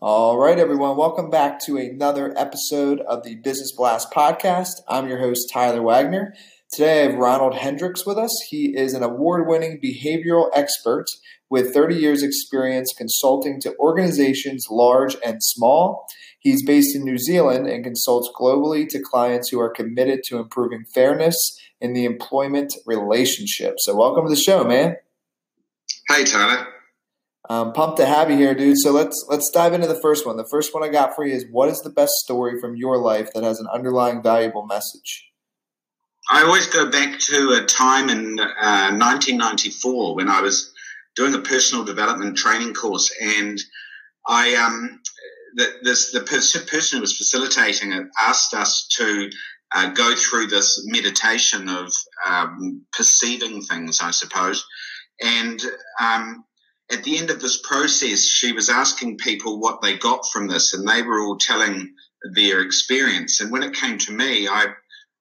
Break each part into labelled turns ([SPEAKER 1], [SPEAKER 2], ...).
[SPEAKER 1] All right, everyone. Welcome back to another episode of the Business Blast podcast. I'm your host, Tyler Wagner. Today I have Ranald Hendriks with us. He is an award winning behavioral expert with 30 years' experience consulting to organizations large and small. He's based in New Zealand and consults globally to clients who are committed to improving fairness in the employment relationship. So, welcome to the show, man.
[SPEAKER 2] Hey, Tyler.
[SPEAKER 1] I'm pumped to have you here, dude. So let's let's dive into the first one. The first one I got for you is what is the best story from your life that has an underlying valuable message?
[SPEAKER 2] I always go back to a time in uh, 1994 when I was doing a personal development training course, and I um, the, this the person who was facilitating it asked us to uh, go through this meditation of um, perceiving things, I suppose, and um, at the end of this process, she was asking people what they got from this, and they were all telling their experience. And when it came to me, I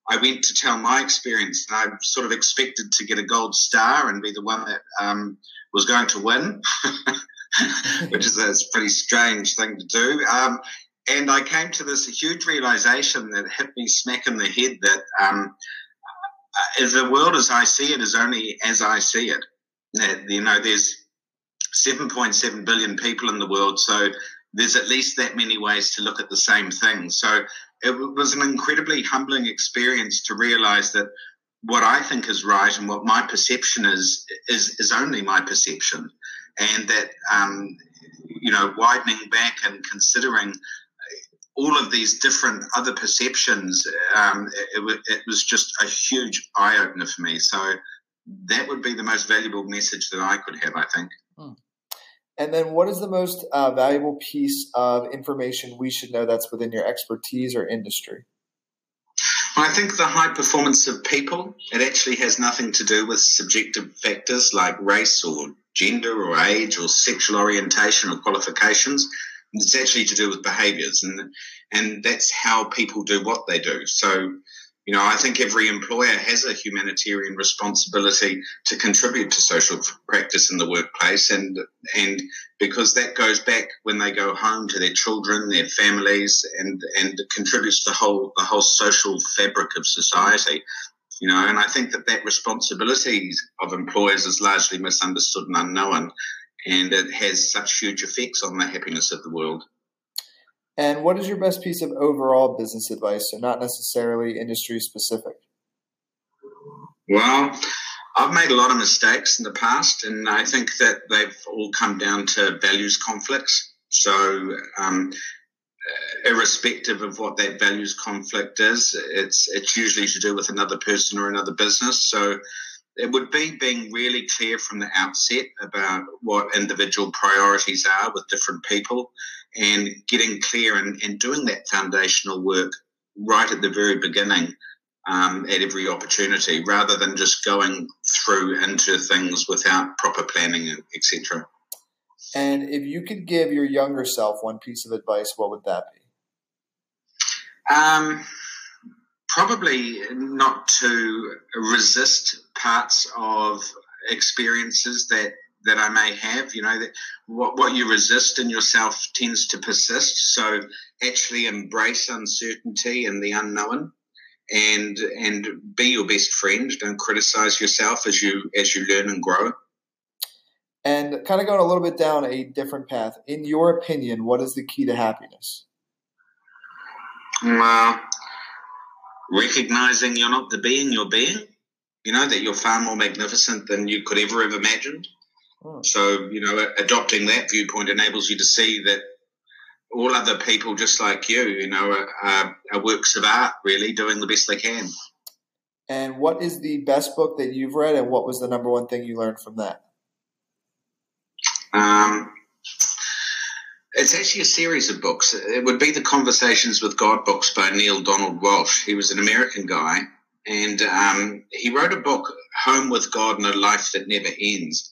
[SPEAKER 2] I went to tell my experience, and I sort of expected to get a gold star and be the one that um, was going to win, which is a pretty strange thing to do. Um, and I came to this huge realization that hit me smack in the head that um, uh, the world as I see it is only as I see it. That you know, there's 7.7 billion people in the world, so there's at least that many ways to look at the same thing. So it was an incredibly humbling experience to realize that what I think is right and what my perception is is is only my perception, and that um, you know widening back and considering all of these different other perceptions, um, it, it, was just a huge eye opener for me. So that would be the most valuable message that I could have, I think. Hmm.
[SPEAKER 1] And then, what is the most uh, valuable piece of information we should know that's within your expertise or industry?
[SPEAKER 2] Well, I think the high performance of people, it actually has nothing to do with subjective factors like race or gender or age or sexual orientation or qualifications. It's actually to do with behaviors, and and that's how people do what they do. So you know, I think every employer has a humanitarian responsibility to contribute to social practice in the workplace, and and because that goes back when they go home to their children, their families, and and contributes to the whole the whole social fabric of society. You know, and I think that that responsibility of employers is largely misunderstood and unknown, and it has such huge effects on the happiness of the world.
[SPEAKER 1] And what is your best piece of overall business advice, so not necessarily industry specific?
[SPEAKER 2] Well, I've made a lot of mistakes in the past, and I think that they've all come down to values conflicts. So, um, irrespective of what that values conflict is, it's it's usually to do with another person or another business. So, it would be being really clear from the outset about what individual priorities are with different people and getting clear and, and doing that foundational work right at the very beginning um, at every opportunity rather than just going through into things without proper planning, etc.
[SPEAKER 1] And if you could give your younger self one piece of advice, what would that be?
[SPEAKER 2] Um, probably not to resist parts of experiences that that I may have. You know, that what, what you resist in yourself tends to persist. So actually embrace uncertainty and the unknown and and be your best friend. Don't criticize yourself as you as you learn and grow.
[SPEAKER 1] And kind of going a little bit down a different path. In your opinion, what is the key to happiness?
[SPEAKER 2] Well, recognizing you're not the being you're being. You know that you're far more magnificent than you could ever have imagined Hmm. So, you know, adopting that viewpoint enables you to see that all other people, just like you, you know, are, are, works of art, really doing the best they can.
[SPEAKER 1] And what is the best book that you've read, and what was the number one thing you learned from that?
[SPEAKER 2] Um, it's actually a series of books. It would be the Conversations with God books by Neale Donald Walsch. He was an American guy, and um, he wrote a book, Home with God and a Life That Never Ends.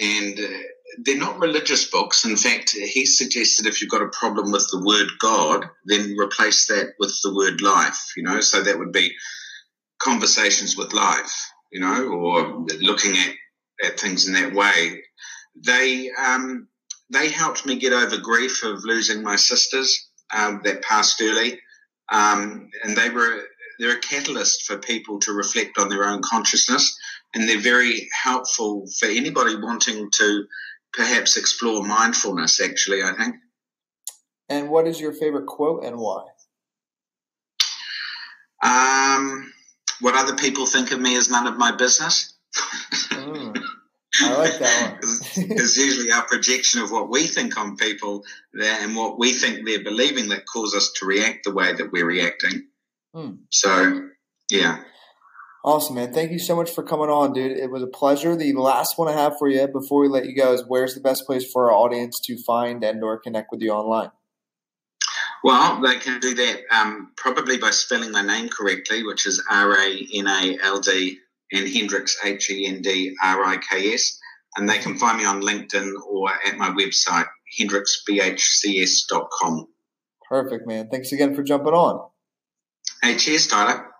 [SPEAKER 2] And uh, they're not religious books. In fact, he suggested if you've got a problem with the word God, then replace that with the word life, you know, so that would be conversations with life, you know, or looking at, at things in that way. They, um, they helped me get over grief of losing my sisters um, that passed early. Um, and they were, they're a catalyst for people to reflect on their own consciousness. And they're very helpful for anybody wanting to perhaps explore mindfulness, actually, I think.
[SPEAKER 1] And what is your favorite quote and why?
[SPEAKER 2] Um, what other people think of me is none of my business.
[SPEAKER 1] mm, I like that one.
[SPEAKER 2] it's usually our projection of what we think on people there and what we think they're believing that cause us to react the way that we're reacting. Mm. So, yeah.
[SPEAKER 1] Awesome, man. Thank you so much for coming on, dude. It was a pleasure. The last one I have for you before we let you go is where's the best place for our audience to find and or connect with you online?
[SPEAKER 2] Well, they can do that um, probably by spelling my name correctly, which is R A N A L D and Hendriks H E N D R I K S. And they can find me on LinkedIn or at my website, hendriksbhcs.com.
[SPEAKER 1] Perfect, man. Thanks again for jumping on.
[SPEAKER 2] Hey, cheers, Tyler.